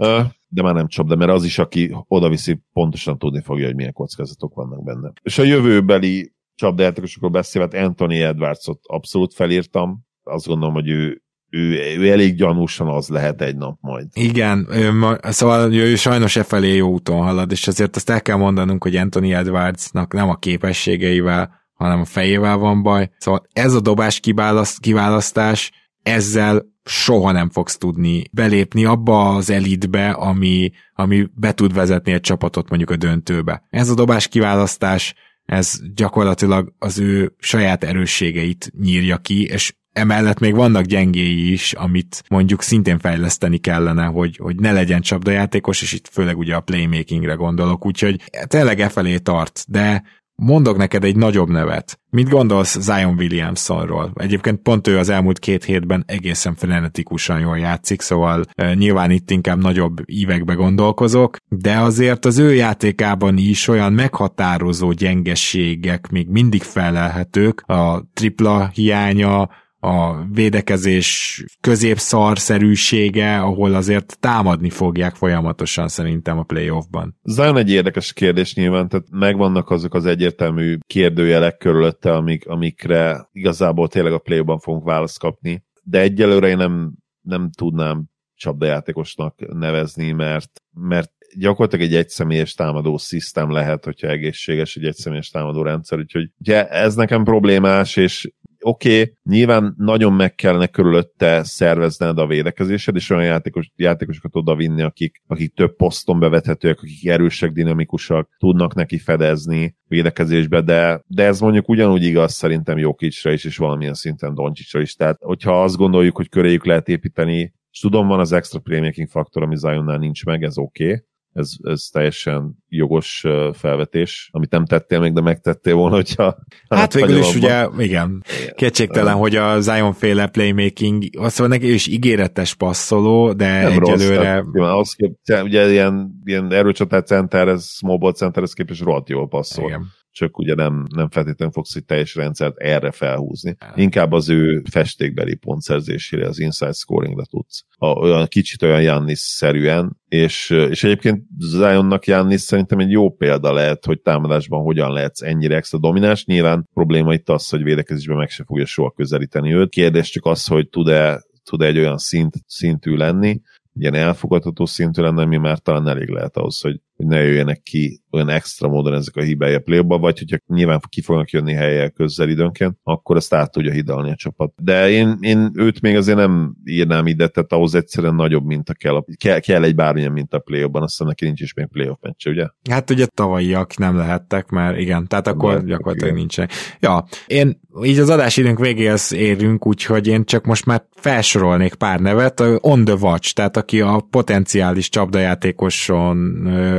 De már nem csapda, mert az is, aki oda-viszi, pontosan tudni fogja, hogy milyen kockázatok vannak benne. És a jövőbeli csapdajátékosokról beszélve, hát Anthony Edwardsot abszolút felírtam. Azt gondolom, hogy ő, ő, ő elég gyanúsan az lehet egy nap majd. Igen, ő, szóval ő sajnos e felé jó úton halad, és azért azt el kell mondanunk, hogy Anthony Edwardsnak nem a képességeivel, hanem a fejével van baj. Szóval ez a dobás kiválaszt, kiválasztás ezzel soha nem fogsz tudni belépni abba az elitbe, ami, ami be tud vezetni egy csapatot mondjuk a döntőbe. Ez a dobás kiválasztás, ez gyakorlatilag az ő saját erősségeit nyírja ki, és emellett még vannak gyengéi is, amit mondjuk szintén fejleszteni kellene, hogy, hogy ne legyen csapdajátékos, és itt főleg ugye a playmakingre gondolok, úgyhogy tényleg e felé tart, de Mondok neked egy nagyobb nevet. Mit gondolsz Zion Williamsonról? Egyébként pont ő az elmúlt két hétben egészen frenetikusan jól játszik, szóval e, nyilván itt inkább nagyobb ívekbe gondolkozok, de azért az ő játékában is olyan meghatározó gyengességek még mindig felelhetők, a tripla hiánya, a védekezés középszarszerűsége, ahol azért támadni fogják folyamatosan szerintem a playoffban. Zion egy érdekes kérdés nyilván, tehát megvannak azok az egyértelmű kérdőjelek körülötte, amik, amikre igazából tényleg a playoffban fogunk választ kapni, de egyelőre én nem, nem tudnám csapdajátékosnak nevezni, mert, mert gyakorlatilag egy egyszemélyes támadó szisztem lehet, hogyha egészséges egy egyszemélyes támadó rendszer, úgyhogy ugye ez nekem problémás, és oké, okay, nyilván nagyon meg kellene körülötte szervezned a védekezésed, és olyan játékos, játékosokat oda vinni, akik, akik több poszton bevethetőek, akik erősek, dinamikusak, tudnak neki fedezni védekezésbe, de, de ez mondjuk ugyanúgy igaz szerintem Jokicsra is, és valamilyen szinten Doncsicsra is. Tehát, hogyha azt gondoljuk, hogy köréjük lehet építeni, és tudom, van az extra playmaking faktor, ami Zionnál nincs meg, ez oké, okay, ez, ez teljesen jogos felvetés, amit nem tettél még, de megtettél volna, hogyha... Hát végül is ugye, igen, kétségtelen, hogy a Zion féle playmaking, azt mondja neki, is ígéretes passzoló, de nem egyelőre... Rossz, tehát, ugye ilyen, ilyen erőcsatár center, ez ball center, ez képes rohadt jól passzol. Igen csak ugye nem, nem feltétlenül fogsz egy teljes rendszert erre felhúzni. Inkább az ő festékbeli pontszerzésére, az inside scoringre tudsz. A, olyan kicsit olyan Jannis-szerűen, és, és egyébként Zionnak Jannis szerintem egy jó példa lehet, hogy támadásban hogyan lehetsz ennyire extra domináns. Nyilván probléma itt az, hogy védekezésben meg se fogja soha közelíteni őt. Kérdés csak az, hogy tud-e tud egy olyan szint, szintű lenni, ilyen elfogadható szintű lenne, ami már talán elég lehet ahhoz, hogy, hogy ne jöjjenek ki olyan extra módon ezek a hibái a play vagy hogyha nyilván ki fognak jönni helyek közel időnként, akkor ezt át tudja hidalni a csapat. De én, én őt még azért nem írnám ide, tehát ahhoz egyszerűen nagyobb minta kell. Kell, kell egy bármilyen minta a play-offban, azt neki nincs is még playoff meccse, ugye? Hát ugye tavalyiak nem lehettek, mert igen, tehát akkor Lehettek, gyakorlatilag igen. nincsen. Ja, én így az adásidőnk végéhez érünk, úgyhogy én csak most már felsorolnék pár nevet, on the watch, tehát aki a potenciális csapdajátékoson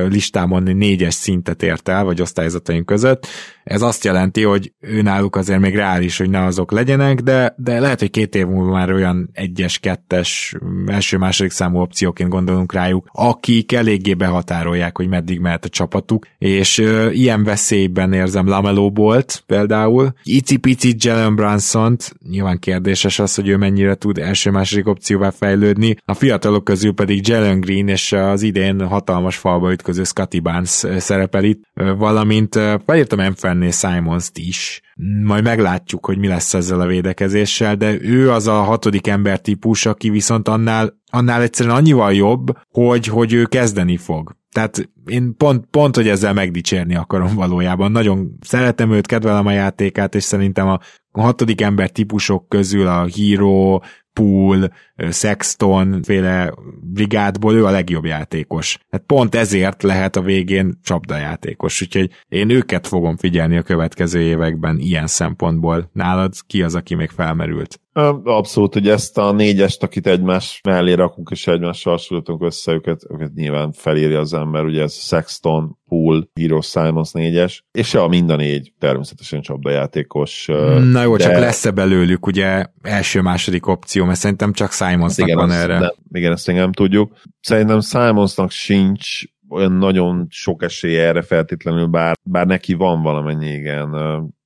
listámon négyes szintet ért el, vagy osztályzataink között. Ez azt jelenti, hogy ő náluk azért még reális, hogy ne azok legyenek, de, de lehet, hogy két év múlva már olyan egyes, kettes, első-második számú opcióként gondolunk rájuk, akik eléggé behatárolják, hogy meddig mehet a csapatuk, és ö, ilyen veszélyben érzem Lamelo Bolt például. Icipici Jalen brunson nyilván kérdéses az, hogy ő mennyire tud első-második opcióvá fejlődni, a fiatalok közül pedig Jalen Green és az idén hatalmas falba ütköző Scotty Barnes szerepel itt, valamint felírtam Enfenné Simons-t is, majd meglátjuk, hogy mi lesz ezzel a védekezéssel, de ő az a hatodik ember típus, aki viszont annál, annál egyszerűen annyival jobb, hogy, hogy ő kezdeni fog. Tehát én pont, pont, hogy ezzel megdicsérni akarom valójában. Nagyon szeretem őt, kedvelem a játékát, és szerintem a hatodik ember típusok közül a Hero, Pool, Sexton féle brigádból ő a legjobb játékos. Hát pont ezért lehet a végén csapdajátékos, úgyhogy én őket fogom figyelni a következő években ilyen szempontból. Nálad ki az, aki még felmerült? Abszolút, hogy ezt a négyest, akit egymás mellé rakunk, és egymással hasonlítunk össze, őket, őket nyilván felírja az ember, ugye ez Sexton, Pool, Hero Simons négyes, és a mind a négy természetesen csapdajátékos. Na jó, de... csak lesz-e belőlük ugye első-második opció, mert szerintem csak Simonsnak igen, van erre. Nem, igen, ezt nem tudjuk. Szerintem Simonsnak sincs olyan nagyon sok esélye erre feltétlenül, bár, bár neki van valamennyi, igen,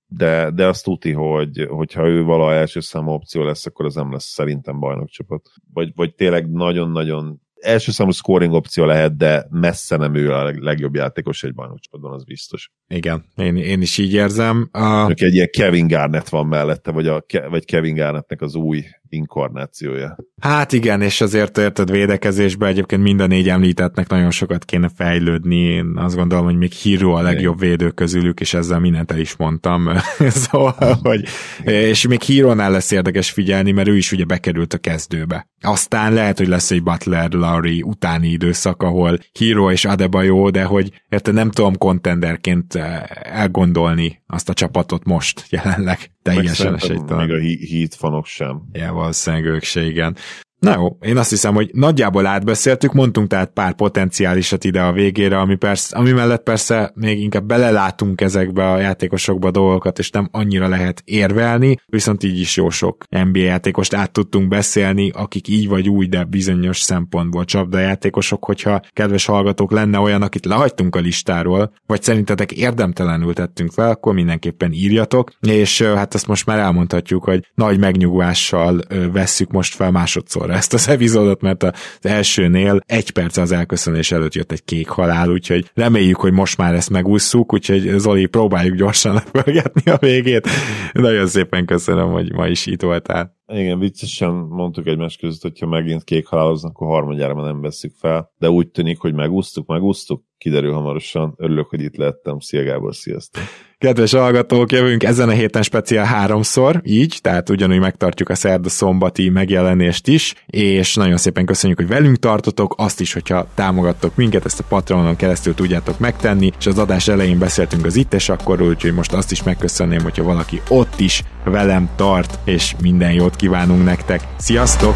de, de azt tuti, hogy hogyha ő vala első számú opció lesz, akkor az nem lesz szerintem bajnokcsapat. Vagy, vagy tényleg nagyon-nagyon első számú scoring opció lehet, de messze nem ő a legjobb játékos egy bajnokcsapatban, az biztos. Igen, én, én is így érzem. A... Egy ilyen Kevin Garnett van mellette, vagy, a, vagy Kevin Garnettnek az új inkarnációja. Hát igen, és azért érted védekezésben egyébként mind a négy említettnek nagyon sokat kéne fejlődni. Én azt gondolom, hogy még Hiro a legjobb védő közülük, és ezzel mindent el is mondtam. szóval, hogy, és még Hírónál lesz érdekes figyelni, mert ő is ugye bekerült a kezdőbe. Aztán lehet, hogy lesz egy Butler Laurie utáni időszak, ahol Hiro és Adebayo, de hogy érted, nem tudom kontenderként elgondolni azt a csapatot most jelenleg teljesen esélytelen. Még a Heat fanok sem. Ja, valószínűleg ők se, igen. Na jó, én azt hiszem, hogy nagyjából átbeszéltük, mondtunk tehát pár potenciálisat ide a végére, ami, persze, ami mellett persze még inkább belelátunk ezekbe a játékosokba dolgokat, és nem annyira lehet érvelni, viszont így is jó sok NBA játékost át tudtunk beszélni, akik így vagy úgy, de bizonyos szempontból csapdajátékosok, hogyha kedves hallgatók lenne olyan, akit lehagytunk a listáról, vagy szerintetek érdemtelenül tettünk fel, akkor mindenképpen írjatok, és hát ezt most már elmondhatjuk, hogy nagy megnyugvással vesszük most fel másodszor ezt az epizódot, mert az elsőnél egy perc az elköszönés előtt jött egy kék halál, úgyhogy reméljük, hogy most már ezt megúszszuk, úgyhogy Zoli, próbáljuk gyorsan lepörgetni a végét. Nagyon szépen köszönöm, hogy ma is itt voltál. Igen, viccesen mondtuk egymás között, hogyha megint kék haláloznak, akkor harmadjára már nem veszük fel, de úgy tűnik, hogy megúsztuk, megúsztuk, kiderül hamarosan. Örülök, hogy itt lettem. Szia Gábor, sziasztok! Kedves hallgatók, jövünk ezen a héten speciál háromszor, így, tehát ugyanúgy megtartjuk a szerda szombati megjelenést is, és nagyon szépen köszönjük, hogy velünk tartotok, azt is, hogyha támogattok minket, ezt a Patronon keresztül tudjátok megtenni, és az adás elején beszéltünk az itt és akkor, úgyhogy most azt is megköszönném, hogyha valaki ott is velem tart, és minden jót kívánunk nektek. Sziasztok!